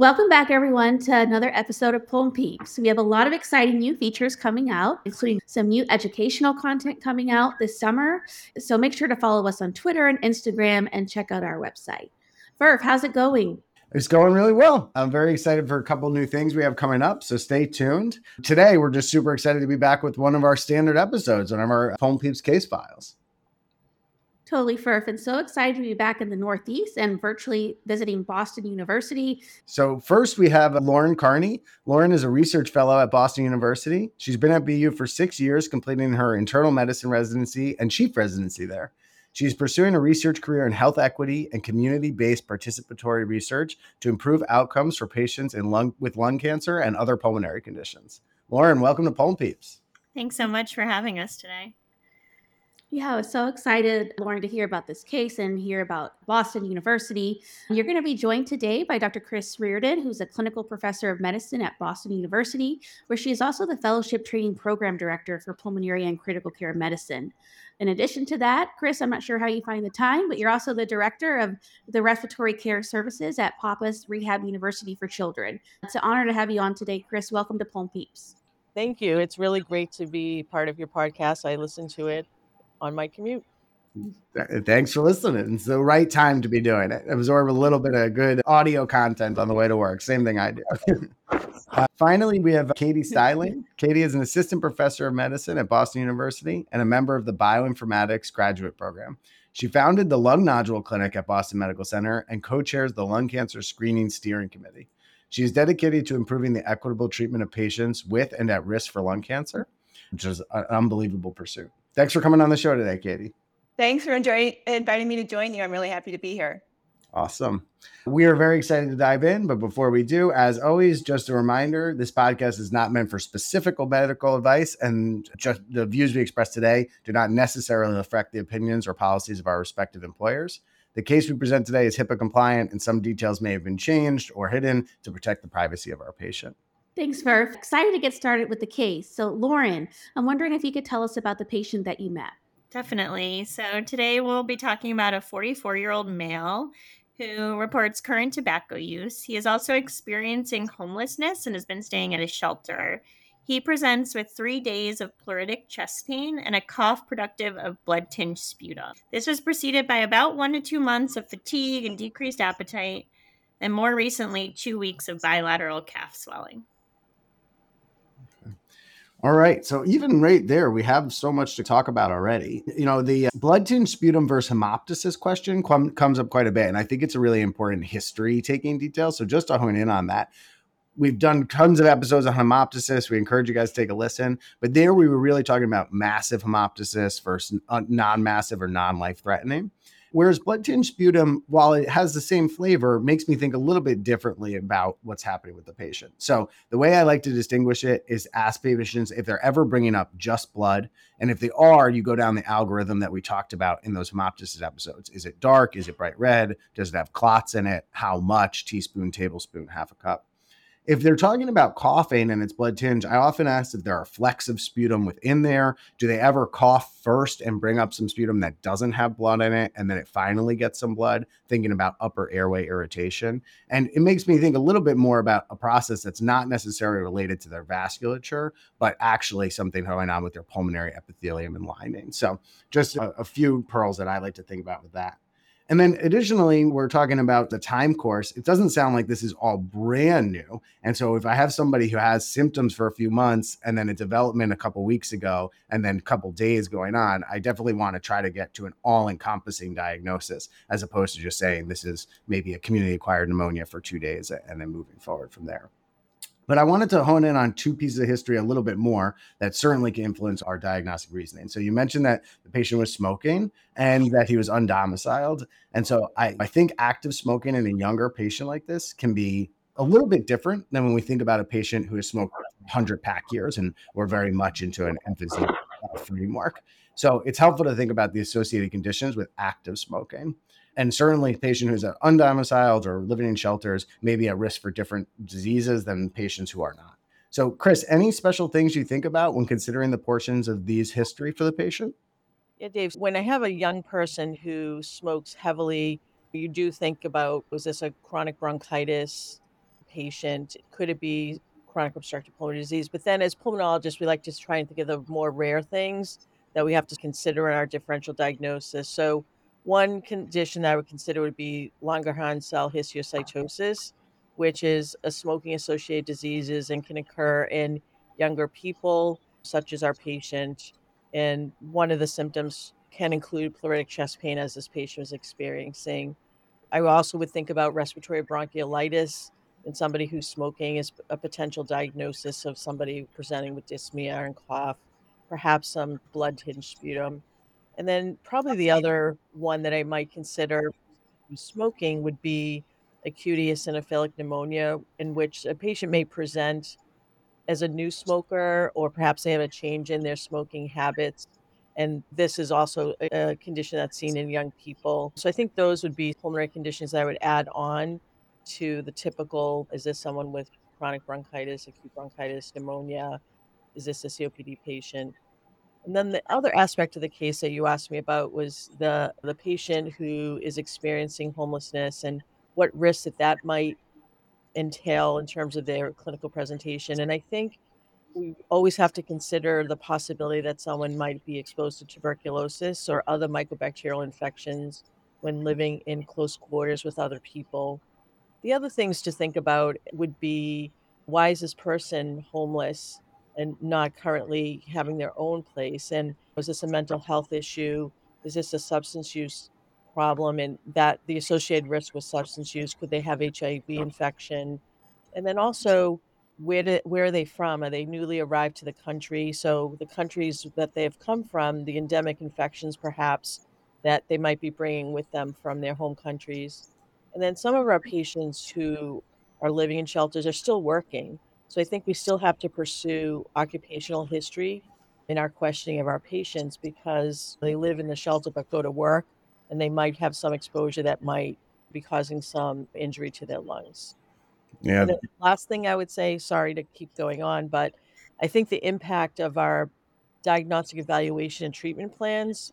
Welcome back, everyone, to another episode of Pulm PEEPs. We have a lot of exciting new features coming out, including some new educational content coming out this summer. So make sure to follow us on Twitter and Instagram and check out our website. Furf, how's it going? It's going really well. I'm very excited for a couple new things we have coming up, so stay tuned. Today, we're just super excited to be back with one of our standard episodes, one of our Pulm PEEPs case files. Totally, Furf, and so excited to be back in the Northeast and virtually visiting Boston University. So, first we have Lauren Kearney. Lauren is a research fellow at Boston University. She's been at BU for six years, completing her internal medicine residency and chief residency there. She's pursuing a research career in health equity and community based participatory research to improve outcomes for patients in lung, with lung cancer and other pulmonary conditions. Lauren, welcome to Pulm PEEPs. Thanks so much for having us today. Yeah, I was so excited, Lauren, to hear about this case and hear about Boston University. You're going to be joined today by Dr. Chris Reardon, who's a clinical professor of medicine at Boston University, where she is also the fellowship training program director for pulmonary and critical care medicine. In addition to that, Chris, I'm not sure how you find the time, but you're also the director of the respiratory care services at Pappas Rehab University for Children. It's an honor to have you on today, Chris. Welcome to Pulm PEEPs. Thank you. It's really great to be part of your podcast. I listen to it on my commute. Thanks for listening. It's the right time to be doing it. Absorb a little bit of good audio content on the way to work. Same thing I do. uh, finally, we have Katie Steiling. Katie is an assistant professor of medicine at Boston University and a member of the bioinformatics graduate program. She founded the Lung Nodule Clinic at Boston Medical Center and co chairs the Lung Cancer Screening Steering Committee. She is dedicated to improving the equitable treatment of patients with and at risk for lung cancer, which is an unbelievable pursuit. Thanks for coming on the show today, Katie. Thanks for enjoying, inviting me to join you. I'm really happy to be here. Awesome. We are very excited to dive in. But before we do, as always, just a reminder this podcast is not meant for specific medical advice, and just the views we express today do not necessarily affect the opinions or policies of our respective employers. The case we present today is HIPAA compliant, and some details may have been changed or hidden to protect the privacy of our patient. Thanks, Furf. Excited to get started with the case. So, Lauren, I'm wondering if you could tell us about the patient that you met. Definitely. So, today we'll be talking about a 44 year old male who reports current tobacco use. He is also experiencing homelessness and has been staying at a shelter. He presents with three days of pleuritic chest pain and a cough productive of blood tinged sputum. This was preceded by about one to two months of fatigue and decreased appetite, and more recently, two weeks of bilateral calf swelling. All right. So even right there, we have so much to talk about already. You know, the uh, blood tinged sputum versus hemoptysis question com- comes up quite a bit. And I think it's a really important history taking detail. So just to hone in on that, we've done tons of episodes on hemoptysis. We encourage you guys to take a listen. But there we were really talking about massive hemoptysis versus uh, non massive or non life threatening. Whereas blood tinged sputum, while it has the same flavor, makes me think a little bit differently about what's happening with the patient. So the way I like to distinguish it is ask patients if they're ever bringing up just blood. And if they are, you go down the algorithm that we talked about in those hemoptysis episodes. Is it dark? Is it bright red? Does it have clots in it? How much? Teaspoon, tablespoon, half a cup. If they're talking about coughing and it's blood tinge, I often ask if there are flecks of sputum within there. Do they ever cough first and bring up some sputum that doesn't have blood in it and then it finally gets some blood, thinking about upper airway irritation? And it makes me think a little bit more about a process that's not necessarily related to their vasculature, but actually something going on with their pulmonary epithelium and lining. So, just a, a few pearls that I like to think about with that. And then additionally, we're talking about the time course. It doesn't sound like this is all brand new. And so if I have somebody who has symptoms for a few months and then a development a couple weeks ago and then a couple days going on, I definitely want to try to get to an all-encompassing diagnosis as opposed to just saying this is maybe a community acquired pneumonia for 2 days and then moving forward from there. But I wanted to hone in on two pieces of history a little bit more that certainly can influence our diagnostic reasoning. So you mentioned that the patient was smoking and that he was undomiciled. And so I, I think active smoking in a younger patient like this can be a little bit different than when we think about a patient who has smoked 100 pack years and we're very much into an emphysema framework. So it's helpful to think about the associated conditions with active smoking. And certainly, a patient who's undomiciled or living in shelters may be at risk for different diseases than patients who are not. So, Chris, any special things you think about when considering the portions of these history for the patient? Yeah, Dave, when I have a young person who smokes heavily, you do think about was this a chronic bronchitis patient? Could it be chronic obstructive pulmonary disease? But then, as pulmonologists, we like to try and think of the more rare things that we have to consider in our differential diagnosis. So, one condition that I would consider would be Langerhans cell histiocytosis, which is a smoking associated disease and can occur in younger people, such as our patient. And one of the symptoms can include pleuritic chest pain, as this patient was experiencing. I also would think about respiratory bronchiolitis in somebody who's smoking is a potential diagnosis of somebody presenting with dyspnea and cough, perhaps some blood tinged sputum. And then probably the other one that I might consider smoking would be acute eosinophilic pneumonia, in which a patient may present as a new smoker, or perhaps they have a change in their smoking habits. And this is also a, a condition that's seen in young people. So I think those would be pulmonary conditions that I would add on to the typical is this someone with chronic bronchitis, acute bronchitis, pneumonia? Is this a COPD patient? And then the other aspect of the case that you asked me about was the the patient who is experiencing homelessness and what risks that that might entail in terms of their clinical presentation. And I think we always have to consider the possibility that someone might be exposed to tuberculosis or other mycobacterial infections when living in close quarters with other people. The other things to think about would be why is this person homeless and not currently having their own place? And was this a mental health issue? Is this a substance use problem? And that the associated risk with substance use, could they have HIV infection? And then also, where, do, where are they from? Are they newly arrived to the country? So, the countries that they have come from, the endemic infections perhaps that they might be bringing with them from their home countries. And then some of our patients who are living in shelters are still working. So I think we still have to pursue occupational history in our questioning of our patients because they live in the shelter but go to work and they might have some exposure that might be causing some injury to their lungs. Yeah. The last thing I would say, sorry to keep going on, but I think the impact of our diagnostic evaluation and treatment plans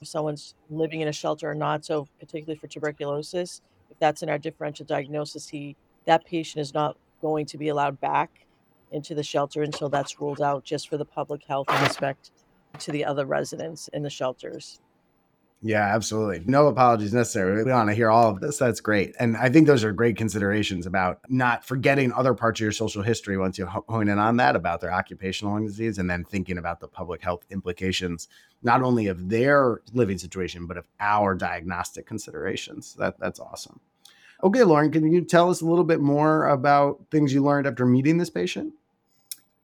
if someone's living in a shelter or not. So particularly for tuberculosis, if that's in our differential diagnosis, he that patient is not going to be allowed back into the shelter until that's ruled out just for the public health aspect to the other residents in the shelters. Yeah, absolutely. No apologies necessary. We want to hear all of this. That's great. And I think those are great considerations about not forgetting other parts of your social history once you hone in on that about their occupational lung disease and then thinking about the public health implications, not only of their living situation, but of our diagnostic considerations. That That's awesome. Okay, Lauren, can you tell us a little bit more about things you learned after meeting this patient?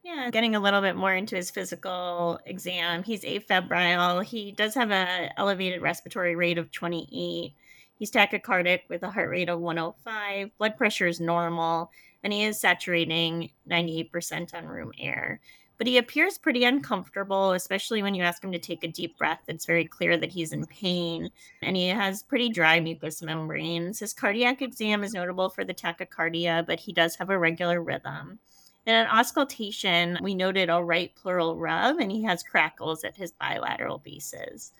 Yeah, getting a little bit more into his physical exam. He's afebrile. He does have an elevated respiratory rate of 28. He's tachycardic with a heart rate of 105. Blood pressure is normal, and he is saturating 98% on room air. But he appears pretty uncomfortable, especially when you ask him to take a deep breath. It's very clear that he's in pain, and he has pretty dry mucous membranes. His cardiac exam is notable for the tachycardia, but he does have a regular rhythm. In an auscultation, we noted a right pleural rub, and he has crackles at his bilateral bases.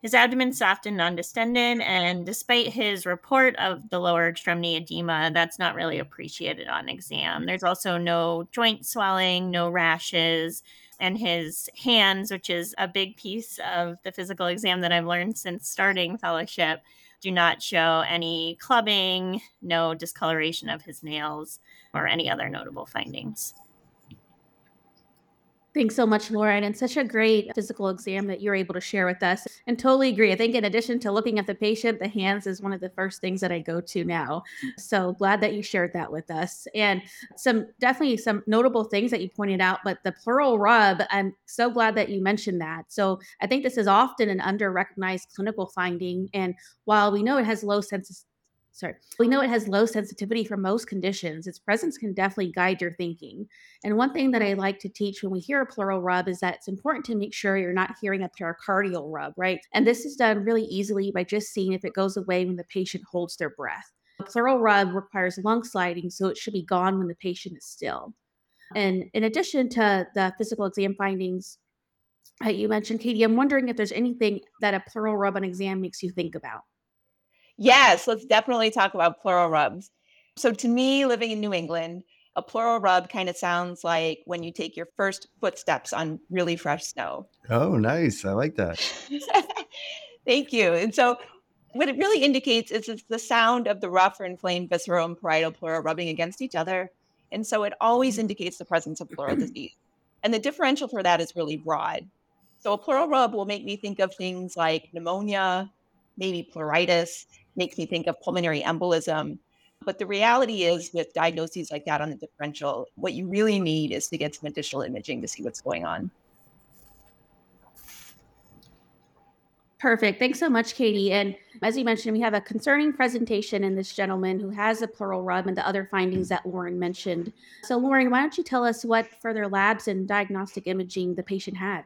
His abdomen soft and non-distended, and despite his report of the lower extremity edema, that's not really appreciated on exam. There's also no joint swelling, no rashes, and his hands, which is a big piece of the physical exam that I've learned since starting fellowship, do not show any clubbing, no discoloration of his nails, or any other notable findings. Thanks so much, Lauren. And such a great physical exam that you're able to share with us. And totally agree. I think, in addition to looking at the patient, the hands is one of the first things that I go to now. So glad that you shared that with us. And some definitely some notable things that you pointed out, but the pleural rub, I'm so glad that you mentioned that. So I think this is often an under recognized clinical finding. And while we know it has low sensitivity, sorry, we know it has low sensitivity for most conditions. Its presence can definitely guide your thinking. And one thing that I like to teach when we hear a pleural rub is that it's important to make sure you're not hearing a pericardial rub, right? And this is done really easily by just seeing if it goes away when the patient holds their breath. A pleural rub requires lung sliding, so it should be gone when the patient is still. And in addition to the physical exam findings, uh, you mentioned, Katie, I'm wondering if there's anything that a pleural rub on exam makes you think about. Yes, let's definitely talk about pleural rubs. So, to me, living in New England, a pleural rub kind of sounds like when you take your first footsteps on really fresh snow. Oh, nice. I like that. Thank you. And so, what it really indicates is it's the sound of the rough or inflamed visceral and parietal pleura rubbing against each other. And so, it always indicates the presence of pleural disease. And the differential for that is really broad. So, a pleural rub will make me think of things like pneumonia, maybe pleuritis, makes me think of pulmonary embolism. But the reality is, with diagnoses like that on the differential, what you really need is to get some additional imaging to see what's going on. Perfect. Thanks so much, Katie. And as you mentioned, we have a concerning presentation in this gentleman who has a pleural rub and the other findings that Lauren mentioned. So, Lauren, why don't you tell us what further labs and diagnostic imaging the patient had?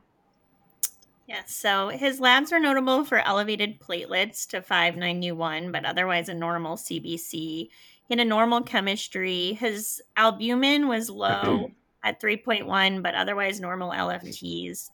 Yes, so his labs are notable for elevated platelets to 591, but otherwise a normal CBC. He had a normal chemistry. His albumin was low at 3.1, but otherwise normal LFTs.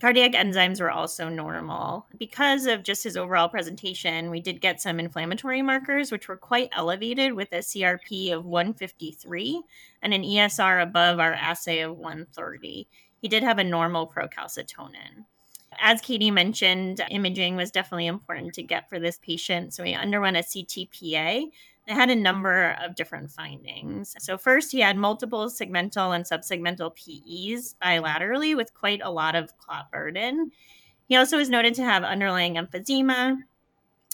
Cardiac enzymes were also normal. Because of just his overall presentation, we did get some inflammatory markers, which were quite elevated with a CRP of 153 and an ESR above our assay of 130. He did have a normal procalcitonin. As Katie mentioned, imaging was definitely important to get for this patient. So he underwent a CTPA it had a number of different findings. So, first, he had multiple segmental and subsegmental PEs bilaterally with quite a lot of clot burden. He also was noted to have underlying emphysema.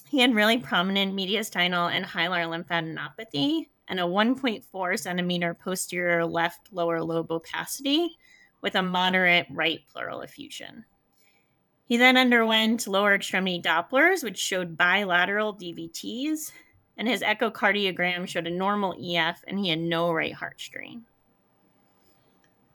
He had really prominent mediastinal and hilar lymphadenopathy and a 1.4 centimeter posterior left lower lobe opacity with a moderate right pleural effusion. He then underwent lower extremity Dopplers, which showed bilateral DVTs, and his echocardiogram showed a normal EF and he had no right heart strain.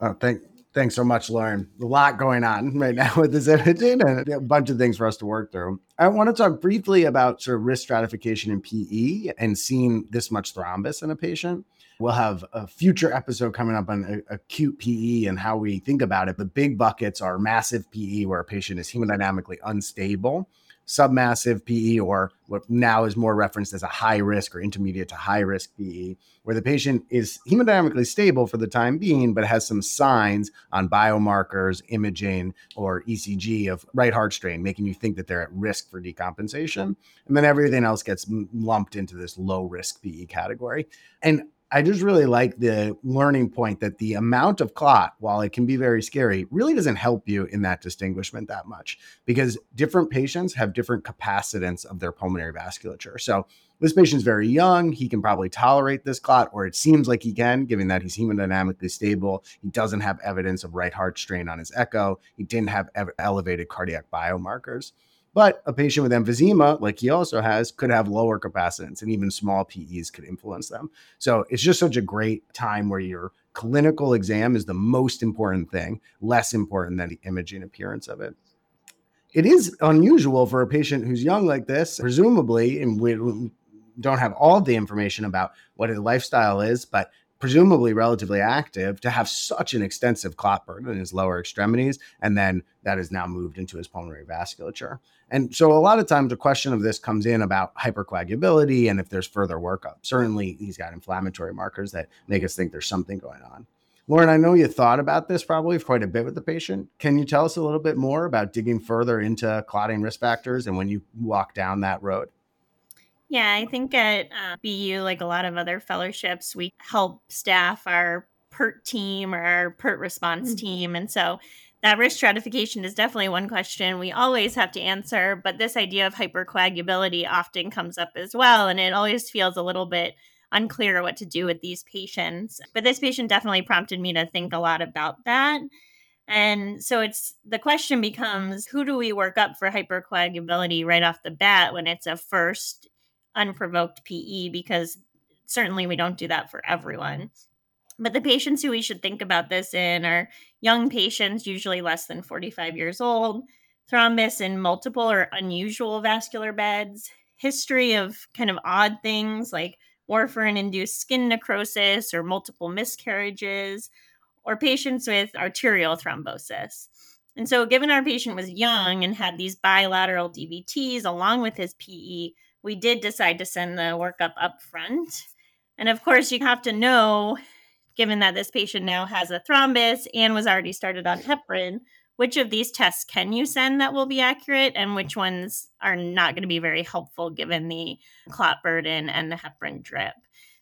Oh, thank thanks so much, Lauren. A lot going on right now with this imaging and a bunch of things for us to work through. I want to talk briefly about sort of risk stratification in PE and seeing this much thrombus in a patient. We'll have a future episode coming up on acute PE and how we think about it. The big buckets are massive PE, where a patient is hemodynamically unstable submassive PE, or what now is more referenced as a high risk or intermediate to high risk PE, where the patient is hemodynamically stable for the time being, but has some signs on biomarkers, imaging, or ECG of right heart strain, making you think that they're at risk for decompensation. And then everything else gets lumped into this low risk PE category. And I just really like the learning point that the amount of clot, while it can be very scary, really doesn't help you in that distinguishment that much because different patients have different capacitance of their pulmonary vasculature. So this patient's very young. He can probably tolerate this clot, or it seems like he can, given that he's hemodynamically stable. He doesn't have evidence of right heart strain on his echo. He didn't have elevated cardiac biomarkers. But a patient with emphysema, like he also has, could have lower capacitance and even small PEs could influence them. So it's just such a great time where your clinical exam is the most important thing, less important than the imaging appearance of it. It is unusual for a patient who's young like this, presumably, and we don't have all the information about what his lifestyle is, but presumably relatively active, to have such an extensive clot burden in his lower extremities. And then that is now moved into his pulmonary vasculature. And so a lot of times a question of this comes in about hypercoagulability and if there's further workup. Certainly, he's got inflammatory markers that make us think there's something going on. Lauren, I know you thought about this probably quite a bit with the patient. Can you tell us a little bit more about digging further into clotting risk factors and when you walk down that road? Yeah, I think at uh, BU, like a lot of other fellowships, we help staff our PERT team or our PERT response mm-hmm. team. And so that risk stratification is definitely one question we always have to answer. But this idea of hypercoagulability often comes up as well. And it always feels a little bit unclear what to do with these patients. But this patient definitely prompted me to think a lot about that. And so it's the question becomes who do we work up for hypercoagulability right off the bat when it's a first unprovoked PE because certainly we don't do that for everyone. But the patients who we should think about this in are young patients, usually less than 45 years old, thrombus in multiple or unusual vascular beds, history of kind of odd things like warfarin induced skin necrosis or multiple miscarriages, or patients with arterial thrombosis. And so, given our patient was young and had these bilateral DVTs along with his PE, we did decide to send the workup up front. And of course, you have to know, given that this patient now has a thrombus and was already started on heparin, which of these tests can you send that will be accurate and which ones are not going to be very helpful given the clot burden and the heparin drip.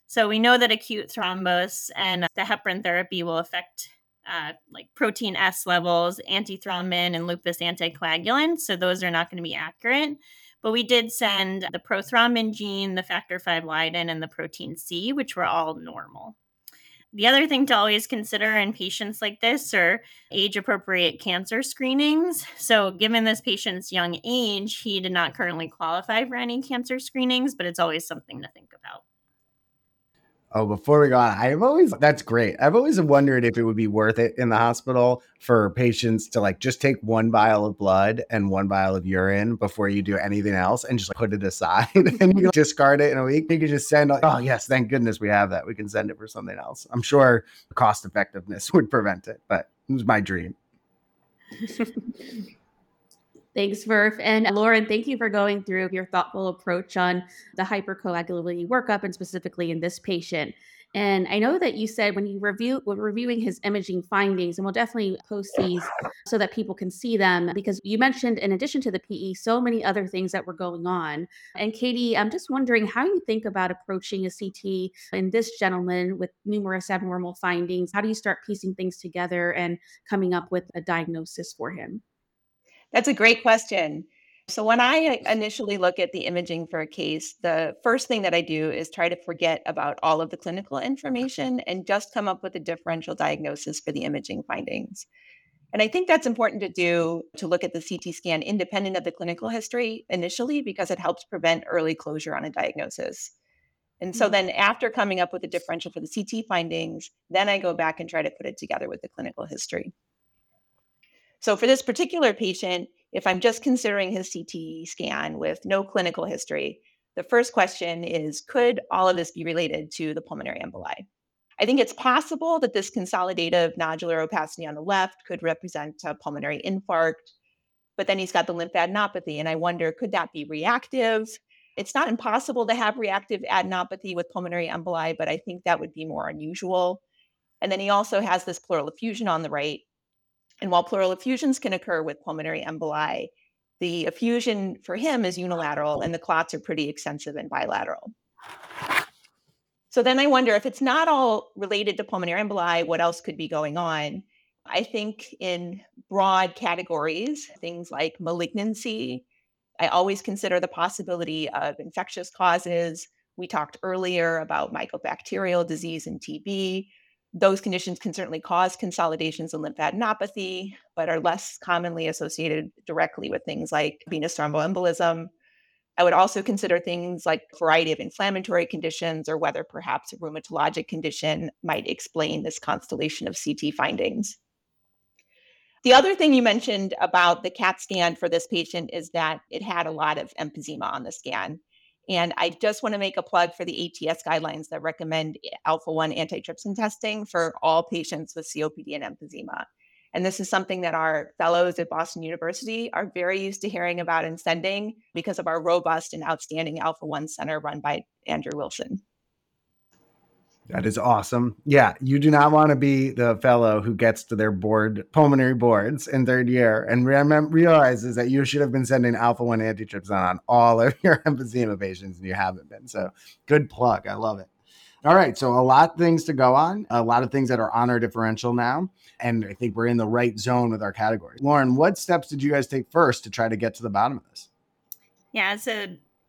So we know that acute thrombus and the heparin therapy will affect uh, like protein S levels, antithrombin, and lupus anticoagulant. So those are not going to be accurate. But we did send the prothrombin gene, the factor V Leiden, and the protein C, which were all normal. The other thing to always consider in patients like this are age appropriate cancer screenings. So, given this patient's young age, he did not currently qualify for any cancer screenings, but it's always something to think about. Oh, before we go on, I've always that's great. I've always wondered if it would be worth it in the hospital for patients to like just take one vial of blood and one vial of urine before you do anything else and just like, put it aside and you discard it in a week. You can just send, oh, yes, thank goodness we have that. We can send it for something else. I'm sure cost effectiveness would prevent it, but it was my dream. Thanks, Furf. And uh, Lauren, thank you for going through your thoughtful approach on the hypercoagulability workup and specifically in this patient. And I know that you said when you review when reviewing his imaging findings, and we'll definitely post these so that people can see them because you mentioned in addition to the PE, so many other things that were going on. And Katie, I'm just wondering how you think about approaching a CT in this gentleman with numerous abnormal findings. How do you start piecing things together and coming up with a diagnosis for him? That's a great question. So, when I initially look at the imaging for a case, the first thing that I do is try to forget about all of the clinical information and just come up with a differential diagnosis for the imaging findings. And I think that's important to do to look at the CT scan independent of the clinical history initially because it helps prevent early closure on a diagnosis. And so mm-hmm. then after coming up with a differential for the CT findings, then I go back and try to put it together with the clinical history. So for this particular patient, if I'm just considering his CT scan with no clinical history, the first question is Could all of this be related to the pulmonary emboli? I think it's possible that this consolidative nodular opacity on the left could represent a pulmonary infarct, but then he's got the lymphadenopathy. And I wonder, could that be reactive? It's not impossible to have reactive adenopathy with pulmonary emboli, but I think that would be more unusual. And then he also has this pleural effusion on the right, and while pleural effusions can occur with pulmonary emboli, the effusion for him is unilateral and the clots are pretty extensive and bilateral. So then I wonder if it's not all related to pulmonary emboli, what else could be going on? I think in broad categories, things like malignancy, I always consider the possibility of infectious causes. We talked earlier about mycobacterial disease and TB. Those conditions can certainly cause consolidations and lymphadenopathy, but are less commonly associated directly with things like venous thromboembolism. I would also consider things like a variety of inflammatory conditions or whether perhaps a rheumatologic condition might explain this constellation of CT findings. The other thing you mentioned about the CAT scan for this patient is that it had a lot of emphysema on the scan. And I just want to make a plug for the ATS guidelines that recommend eh, alpha 1 antitrypsin testing for all patients with COPD and emphysema. And this is something that our fellows at Boston University are very used to hearing about and sending because of our robust and outstanding Alpha 1 Center run by Andrew Wilson. That is awesome. Yeah, you do not want to be the fellow who gets to their board pulmonary boards in third year and realizes that you should have been sending alpha one antitrypsin on all of your emphysema patients and you haven't been. So good plug. I love it. All right, so a lot of things to go on, a lot of things that are on our differential now, and I think we're in the right zone with our category. Lauren, what steps did you guys take first to try to get to the bottom of this? Yeah, so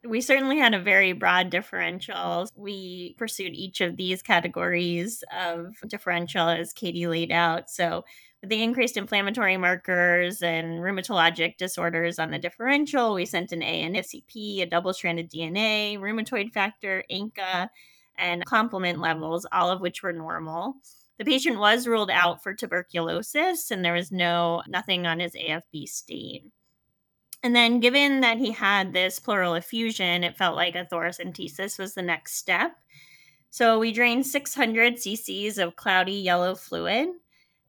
we certainly had a very broad differential. We pursued each of these categories of differential as Katie laid out. So, with the increased inflammatory markers and rheumatologic disorders on the differential, we sent an ANCP, a double stranded DNA, rheumatoid factor, ANCA, and complement levels, all of which were normal. The patient was ruled out for tuberculosis, and there was no nothing on his AFB stain. And then, given that he had this pleural effusion, it felt like a thoracentesis was the next step. So we drained 600 cc's of cloudy yellow fluid.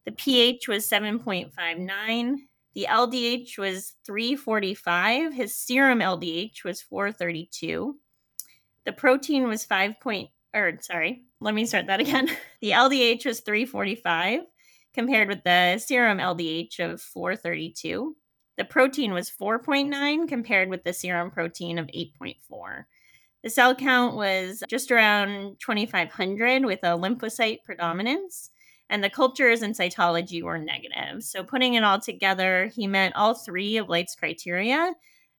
The pH was 7.59. The LDH was 345. His serum LDH was 432. The protein was 5.8 or sorry, let me start that again. The LDH was 345 compared with the serum LDH of 432. The protein was 4.9 compared with the serum protein of 8.4. The cell count was just around 2,500 with a lymphocyte predominance, and the cultures and cytology were negative. So, putting it all together, he met all three of Light's criteria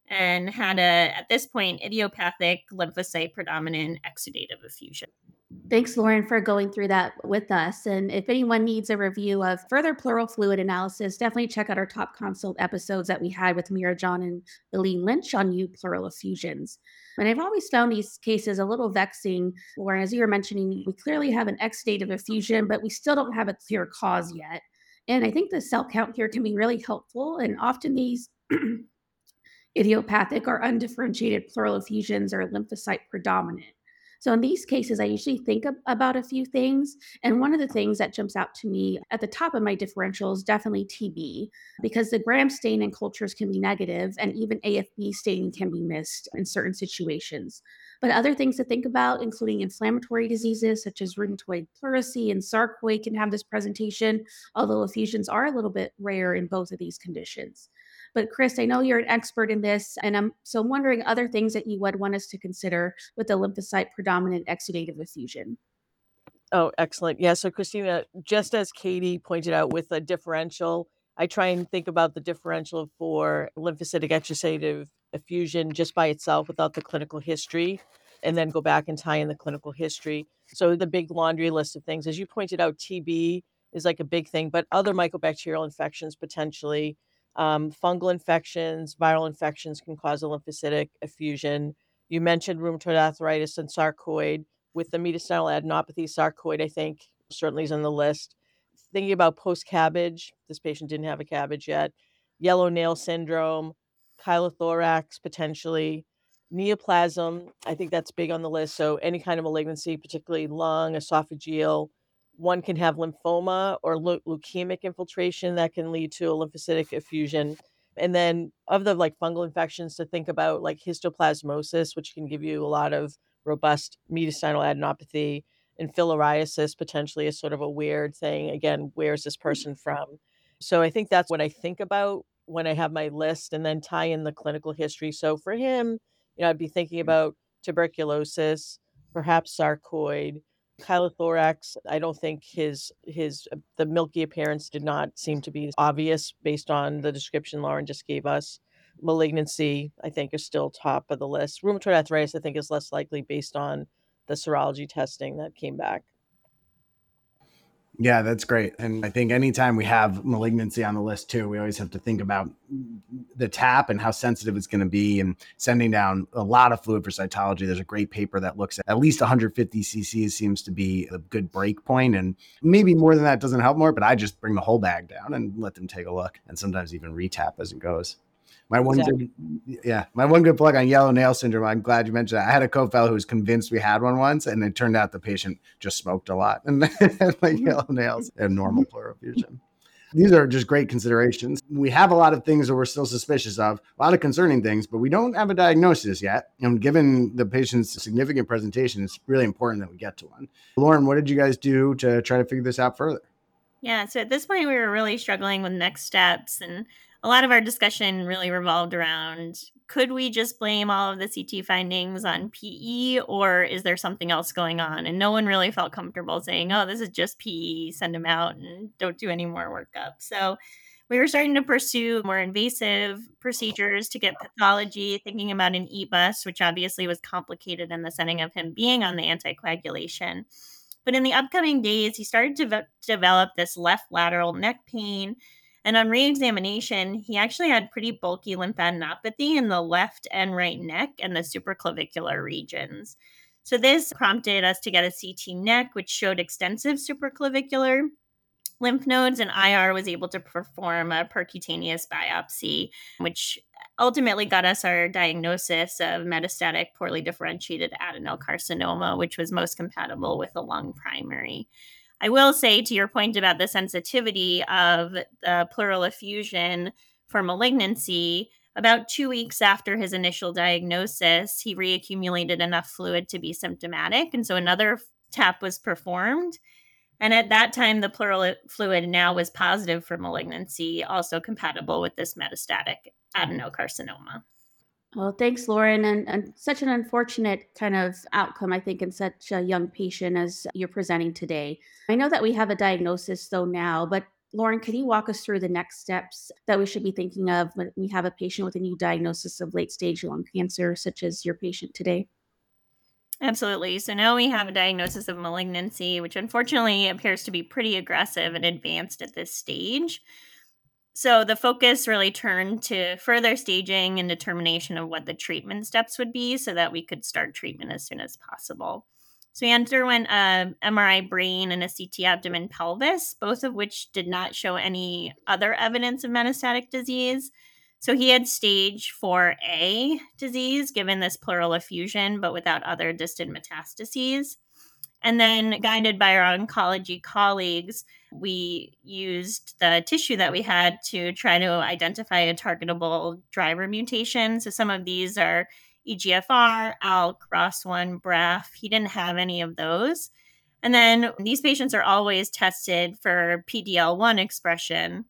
and had a, at this point, idiopathic lymphocyte predominant exudative effusion. Thanks, Lauren, for going through that with us. And if anyone needs a review of further pleural fluid analysis, definitely check out our top consult episodes that we had with Mira John and Eileen Lynch on U pleural effusions. And I've always found these cases a little vexing, where, as you were mentioning, we clearly have an exudative effusion, but we still don't have a clear cause yet. And I think the cell count here can be really helpful. And often these idiopathic or undifferentiated pleural effusions are lymphocyte predominant. So in these cases, I usually think about a few things. And one of the things that jumps out to me at the top of my differential is definitely TB, because the gram stain in cultures can be negative, and even AFB staining can be missed in certain situations. But other things to think about, including inflammatory diseases such as rheumatoid pleurisy and sarcoid, can have this presentation, although effusions are a little bit rare in both of these conditions. But Chris, I know you're an expert in this, and I'm so I'm wondering other things that you would want us to consider with the lymphocyte predominant exudative effusion. Oh, excellent. Yeah. So, Christina, just as Katie pointed out with the differential, I try and think about the differential for lymphocytic exudative effusion just by itself without the clinical history, and then go back and tie in the clinical history. So, the big laundry list of things, as you pointed out, TB is like a big thing, but other mycobacterial infections potentially um, fungal infections, viral infections can cause a lymphocytic effusion. You mentioned rheumatoid arthritis and sarcoid. With the mediastinal adenopathy, sarcoid, I think, certainly is on the list. Thinking about post CABG, this patient didn't have a CABG yet. Yellow nail syndrome, chylothorax potentially, neoplasm, I think that's big on the list. So any kind of malignancy, particularly lung, esophageal, one can have lymphoma or leukemic infiltration that can lead to a lymphocytic effusion. And then of the like fungal infections to think about like histoplasmosis, which can give you a lot of robust mediastinal adenopathy and filariasis potentially is sort of a weird thing. Again, where's this hmm. person from? So I think that's what I think about when I have my list and then tie in the clinical history. So for him, you know, I'd be thinking hmm. about tuberculosis, perhaps sarcoid, chylothorax i don't think his his uh, the milky appearance did not seem to be obvious based on the description lauren just gave us. Malignancy i think is still top of the list. Rheumatoid arthritis i think is less likely based on the serology testing that came back yeah, that's great. And I think anytime we have malignancy on the list too, we always have to think about the tap and how sensitive it's going to be and sending down a lot of fluid for cytology. There's a great paper that looks at at least 150 cc's seems to be a good break point and maybe more than that doesn't help more, but I just bring the whole bag down and let them take a look and sometimes even retap as it goes. My one exactly. good, yeah, my one good plug on yellow nail syndrome. I'm glad you mentioned that. I had a co-fellow who was convinced we had one once, and it turned out the patient just smoked a lot and like mm-hmm. yellow nails and normal pleural effusion. These are just great considerations. We have a lot of things that we're still suspicious of, a lot of concerning things, but we don't have a diagnosis yet. And given the patient's significant presentation, it's really important that we get to one. Lauren, what did you guys do to try to figure this out further? Yeah, so at this point, we were really struggling with next steps and a lot of our discussion really revolved around could we just blame all of the CT findings on PE or is there something else going on? And no one really felt comfortable saying, oh, this is just PE, send them out and don't do any more workup. So we were starting to pursue more invasive procedures to get pathology, thinking about an EBUS, which obviously was complicated in the setting of him being on the anticoagulation. But in the upcoming days, he started to ve- develop this left lateral neck pain and on re-examination, he actually had pretty bulky lymphadenopathy in the left and right neck and the supraclavicular regions. So this prompted us to get a CT neck, which showed extensive supraclavicular lymph nodes, and IR was able to perform a percutaneous biopsy, which ultimately got us our diagnosis of metastatic poorly differentiated adenocarcinoma, which was most compatible with a lung primary. I will say to your point about the sensitivity of the pleural effusion for malignancy, About two weeks after his initial diagnosis, he reaccumulated enough fluid to be symptomatic. And so another tap was performed. And at that time, the pleural fluid now was positive for malignancy, also compatible with this metastatic adenocarcinoma. Well, thanks, Lauren. And, and, such an unfortunate kind of outcome, I think, in such a young patient as you're presenting today. I know that we have a diagnosis, though, now, but Lauren, can you walk us through the next steps that we should be thinking of when we have a patient with a new diagnosis of late stage lung cancer, such as your patient today? Absolutely. So now we have a diagnosis of malignancy, which unfortunately appears to be pretty aggressive and advanced at this stage. So the focus really turned to further staging and determination of what the treatment steps would be so that we could start treatment as soon as possible. So he underwent a MRI brain and a CT abdomen pelvis, both of which did not show any other evidence of metastatic disease. So he had stage 4A disease given this pleural effusion, but without other distant metastases. And then, guided by our oncology colleagues, we used the tissue that we had to try to identify a targetable driver mutation. So, some of these are EGFR, ALK, ROS1, BRAF. He didn't have any of those. And then these patients are always tested for PDL1 expression.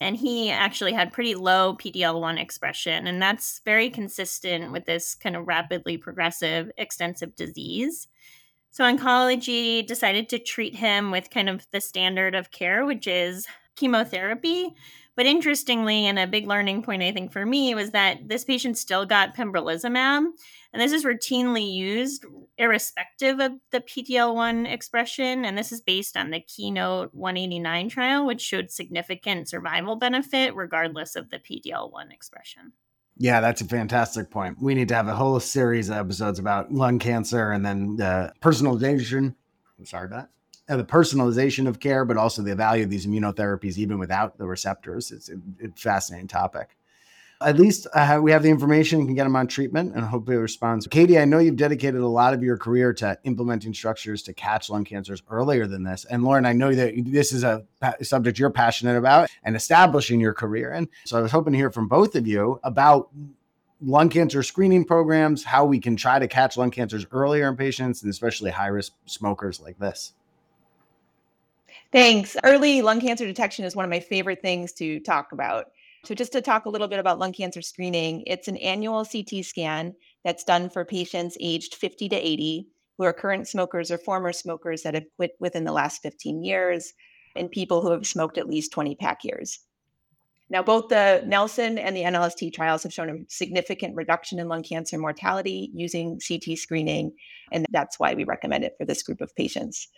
And he actually had pretty low PDL1 expression. And that's very consistent with this kind of rapidly progressive extensive disease. So, oncology decided to treat him with kind of the standard of care, which is chemotherapy, but interestingly, and a big learning point I think for me was that this patient still got pembrolizumab, and this is routinely used irrespective of the PDL1 expression. And this is based on the Keynote 189 trial, which showed significant survival benefit regardless of the PDL1 expression. Yeah, that's a fantastic point. We need to have a whole series of episodes about lung cancer and then the personalization. I'm sorry about that uh, the personalization of care, but also the value of these immunotherapies, even without the receptors. It's a, a fascinating topic. At least uh, we have the information, and can get them on treatment, and hopefully it responds. Katie, I know you've dedicated a lot of your career to implementing structures to catch lung cancers earlier than this. And Lauren, I know that this is a subject you're passionate about and establishing your career in. So I was hoping to hear from both of you about lung cancer screening programs, how we can try to catch lung cancers earlier in patients, and especially high risk smokers like this. Thanks. Early lung cancer detection is one of my favorite things to talk about. So, just to talk a little bit about lung cancer screening, it's an annual CT scan that's done for patients aged 50 to 80 who are current smokers or former smokers that have quit within the last 15 years, and people who have smoked at least 20 pack years. Now, both the Nelson and the NLST trials have shown a significant reduction in lung cancer mortality using CT screening, and that's why we recommend it for this group of patients.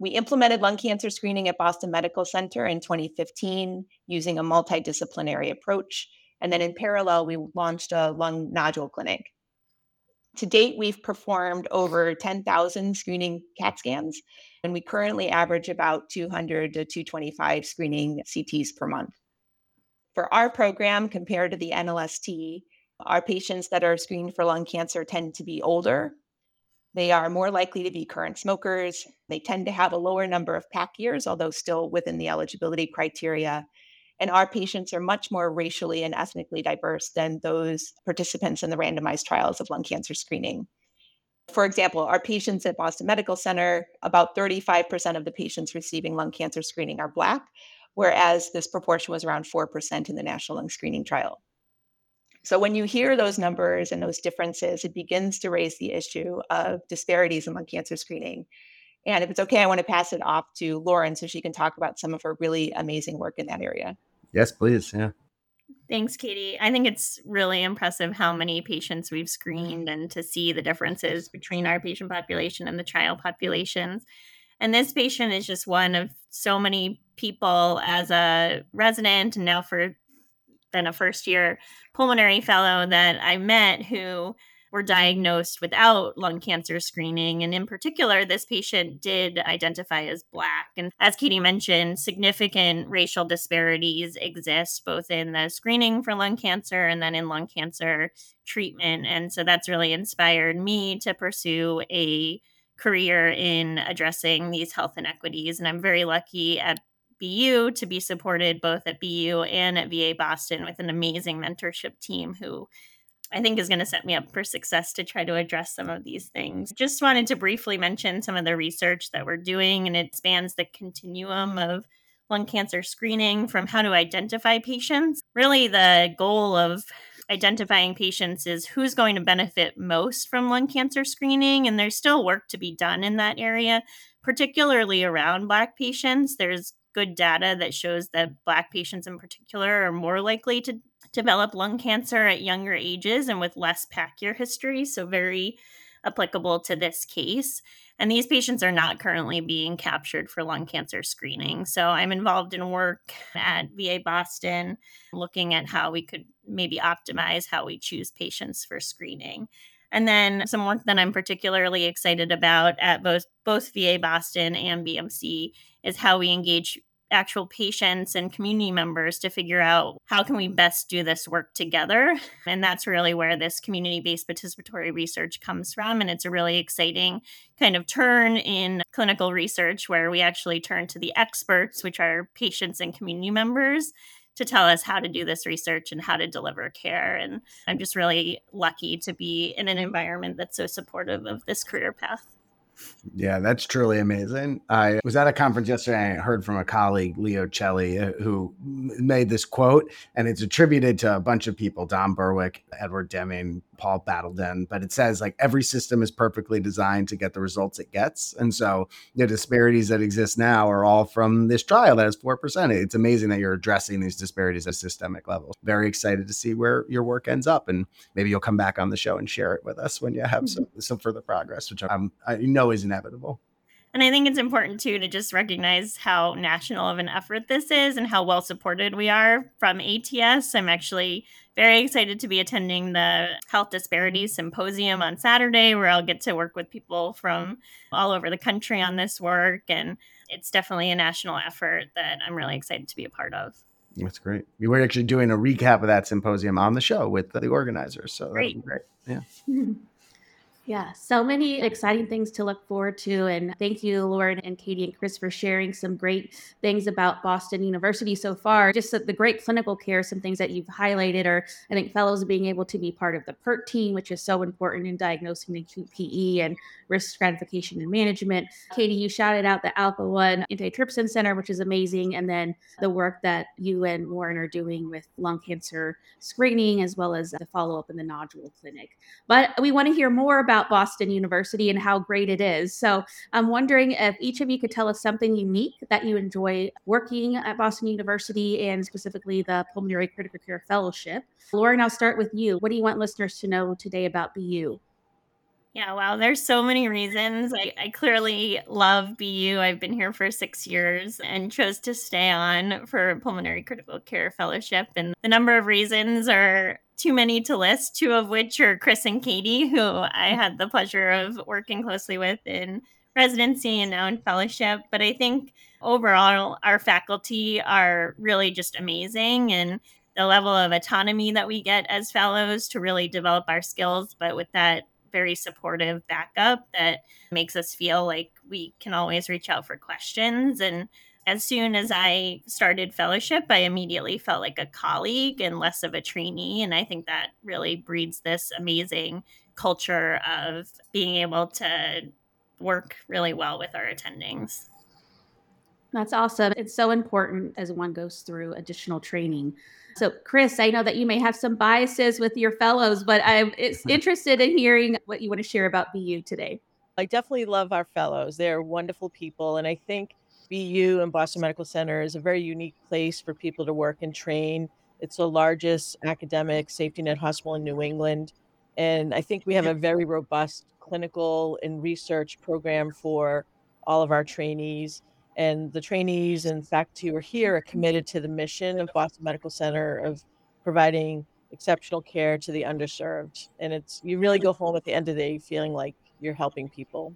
We implemented lung cancer screening at Boston Medical Center in 2015 using a multidisciplinary approach. And then in parallel, we launched a lung nodule clinic. To date, we've performed over 10,000 screening CAT scans, and we currently average about 200 to 225 screening CTs per month. For our program, compared to the NLST, our patients that are screened for lung cancer tend to be older they are more likely to be current smokers. They tend to have a lower number of pack years, although still within the eligibility criteria. And our patients are much more racially and ethnically diverse than those participants in the randomized trials of lung cancer screening. For example, our patients at Boston Medical Center, about 35% of the patients receiving lung cancer screening are Black, whereas this proportion was around 4% in the National Lung Screening Trial. So when you hear those numbers and those differences, it begins to raise the issue of disparities among cancer screening. And if it's okay, I want to pass it off to Lauren so she can talk about some of her really amazing work in that area. Yes, please. Yeah. Thanks, Katie. I think it's really impressive how many patients we've screened and to see the differences between our patient population and the trial populations. And this patient is just one of so many people as a resident and now for been a first year pulmonary fellow that I met who were diagnosed without lung cancer screening. And in particular, this patient did identify as Black. And as Katie mentioned, significant racial disparities exist both in the screening for lung cancer and then in lung cancer treatment. And so that's really inspired me to pursue a career in addressing these health inequities. And I'm very lucky at BU to be supported both at BU and at VA Boston with an amazing mentorship team who I think is going to set me up for success to try to address some of these things. Just wanted to briefly mention some of the research that we're doing, and it spans the continuum of lung cancer screening from how to identify patients. Really, the goal of identifying patients is who's going to benefit most from lung cancer screening, and there's still work to be done in that area, particularly around Black patients. There's good data that shows that Black patients in particular are more likely to develop lung cancer at younger ages and with less pack year history. So, very applicable to this case. And these patients are not currently being captured for lung cancer screening. So, I'm involved in work at VA Boston looking at how we could maybe optimize how we choose patients for screening. And then some work that I'm particularly excited about at both both VA Boston and BMC is how we engage actual patients and community members to figure out how can we best do this work together. And that's really where this community-based participatory research comes from. And it's a really exciting kind of turn in clinical research where we actually turn to the experts which are patients and community members to tell us how to do this research and how to deliver care. And i'm just really lucky to be in an environment that's so supportive of this career path yeah, that's truly amazing. I was at a conference yesterday. I heard from a colleague, Leo Celi, uh, who made this quote, and it's attributed to a bunch of people Don Berwick, Edward Deming, Paul Batalden, but it says like every system is perfectly designed to get the results it gets. And so the disparities that exist now are all from this trial that has 4%. It's amazing that you're addressing these disparities at systemic levels. Very excited to see where your work ends up. And maybe you'll come back on the show and share it with us when you have some, mm-hmm. some further progress, which I'm, I know is inevitable. And I think it's important too to just recognize how national of an effort this is and how well supported we are from ATS. I'm actually very excited to be attending the Health Disparities Symposium on Saturday, where I'll get to work with people from all over the country on this work. And it's definitely a national effort that I'm really excited to be a part of. That's great. We were actually doing a recap of that symposium on the show with the organizers. So great. great. Yeah. Yeah, so many exciting things to look forward to. And thank you, Lauren and Katie and Chris, for sharing some great things about Boston University so far. Just the great clinical care, some things that you've highlighted are, I think, fellows being able to be part of the PERT team, which is so important in diagnosing acute PE and risk stratification and management. Katie, you shouted out the Alpha 1 Antitrypsin Center, which is amazing. And then the work that you and Lauren are doing with lung cancer screening, as well as the follow up in the nodule clinic. But we want to hear more about about Boston University and how great it is. So I'm wondering if each of you could tell us something unique that you enjoy working at Boston University and specifically the Pulmonary Critical Care Fellowship. Lauren, I'll start with you. What do you want listeners to know today about BU? Yeah, wow. There's so many reasons. I, I, clearly love BU. I've been here for six years and chose to stay on for Pulmonary Critical Care Fellowship. And the number of reasons are too many to list, two of which are Chris and Katie, who I mm-hmm. had the pleasure of working closely with in residency and now in fellowship. But I think overall, our faculty are really just amazing and the level of autonomy that we get as fellows to really develop our skills, but with that very supportive backup that makes us feel like we can always reach out for questions and as soon as I started fellowship, I immediately felt like a colleague and less of a trainee. And I think that really breeds this amazing culture of being able to work really well with our attendings. That's awesome. It's so important as one goes through additional training. So, Chris, I know that you may have some biases with your fellows, but I'm interested in hearing what you want to share about BU today. I definitely love our fellows. They're wonderful people. And I think BU and Boston Medical Center is a very unique place for people to work and train. It's the largest academic safety net hospital in New England. And I think we have a very robust clinical and research program for all of our trainees. And the trainees and faculty who are here are committed to the mission of Boston Medical Center of providing exceptional care to the underserved. And it's you really go home at the end of the day feeling like you're helping people.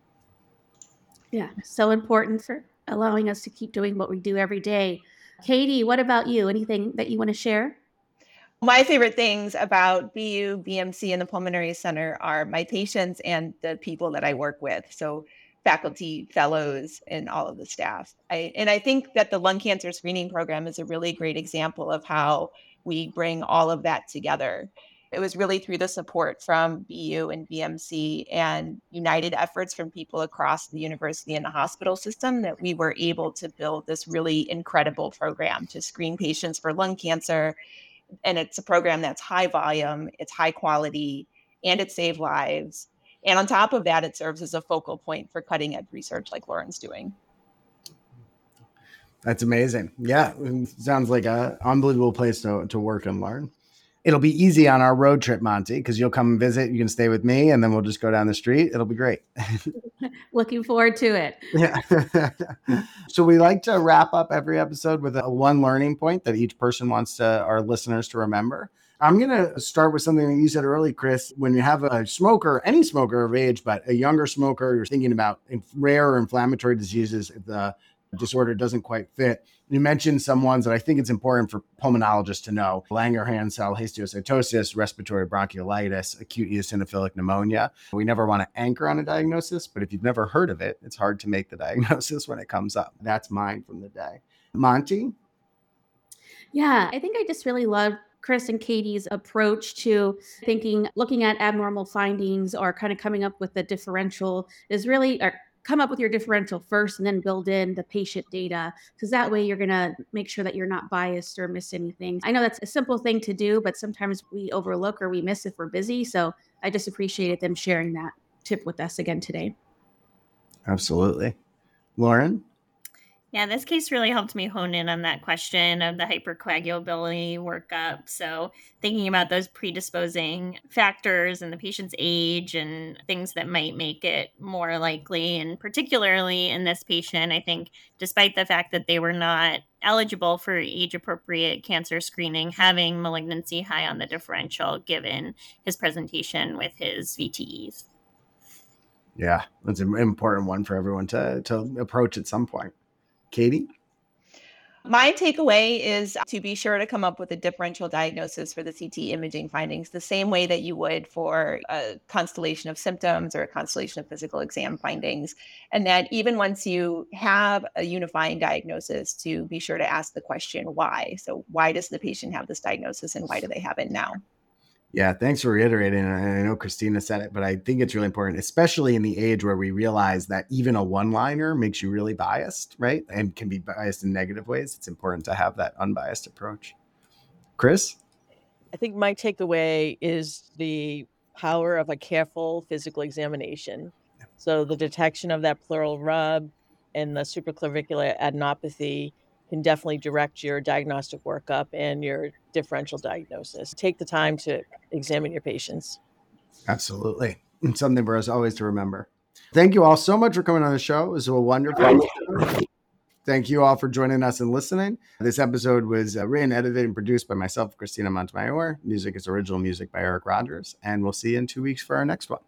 Yeah, so important for allowing us to keep doing what we do every day. Katie, what about you? Anything that you want to share? My favorite things about BU, BMC, and the Pulmonary Center are my patients and the people that I work with. So, faculty, fellows, and all of the staff. I, and I think that the lung cancer screening program is a really great example of how we bring all of that together. It was really through the support from BU and BMC and united efforts from people across the university and the hospital system that we were able to build this really incredible program to screen patients for lung cancer. And it's a program that's high volume, it's high quality, and it saved lives. And on top of that, it serves as a focal point for cutting edge research like Lauren's doing. That's amazing. Yeah, sounds like an unbelievable place to, to work and learn it'll be easy on our road trip, Monty, because you'll come and visit. You can stay with me, and then we'll just go down the street. It'll be great. Looking forward to it. Yeah. so we like to wrap up every episode with a one learning point that each person wants to our listeners to remember. I'm going to start with something that you said early, Chris. When you have a smoker, any smoker of age, but a younger smoker, you're thinking about rare inflammatory diseases, If the disorder doesn't quite fit. You mentioned some ones that I think it's important for pulmonologists to know Langerhans cell histiocytosis, respiratory bronchiolitis, acute eosinophilic pneumonia. We never want to anchor on a diagnosis, but if you've never heard of it, it's hard to make the diagnosis when it comes up. That's mine from the day. Monty? Yeah, I think I just really love Chris and Katie's approach to thinking, looking at abnormal findings or kind of coming up with the differential is really, or come up with your differential first and then build in the patient data because that way you're going to make sure that you're not biased or miss anything. I know that's a simple thing to do, but sometimes we overlook or we miss if we're busy. So I just appreciated them sharing that tip with us again today. Absolutely. Lauren? Yeah, this case really helped me hone in on that question of the hypercoagulability workup. So, thinking about those predisposing factors and the patient's age and things that might make it more likely. And particularly in this patient, I think, despite the fact that they were not eligible for age appropriate cancer screening, having malignancy high on the differential given his presentation with his VTEs. Yeah, that's an important one for everyone to, to approach at some point. Katie? My takeaway is to be sure to come up with a differential diagnosis for the CT imaging findings, the same way that you would for a constellation of symptoms or a constellation of physical exam findings. And that even once you have a unifying diagnosis, to be sure to ask the question why. So, why does the patient have this diagnosis and why do they have it now? Yeah, thanks for reiterating. And I know Christina said it, but I think it's really important, especially in the age where we realize that even a one liner makes you really biased, right? And can be biased in negative ways. It's important to have that unbiased approach. Chris? I think my takeaway is the power of a careful physical examination. So the detection of that pleural rub and the supraclavicular adenopathy can definitely direct your diagnostic workup and your differential diagnosis. Take the time to examine your patients. Absolutely. It's something for us always to remember. Thank you all so much for coming on the show. It was a wonderful. Thank you all for joining us and listening. This episode was uh, written, edited, and produced by myself, Christina Montemayor. Music is original music by Eric Rogers. And we'll see you in two weeks for our next one.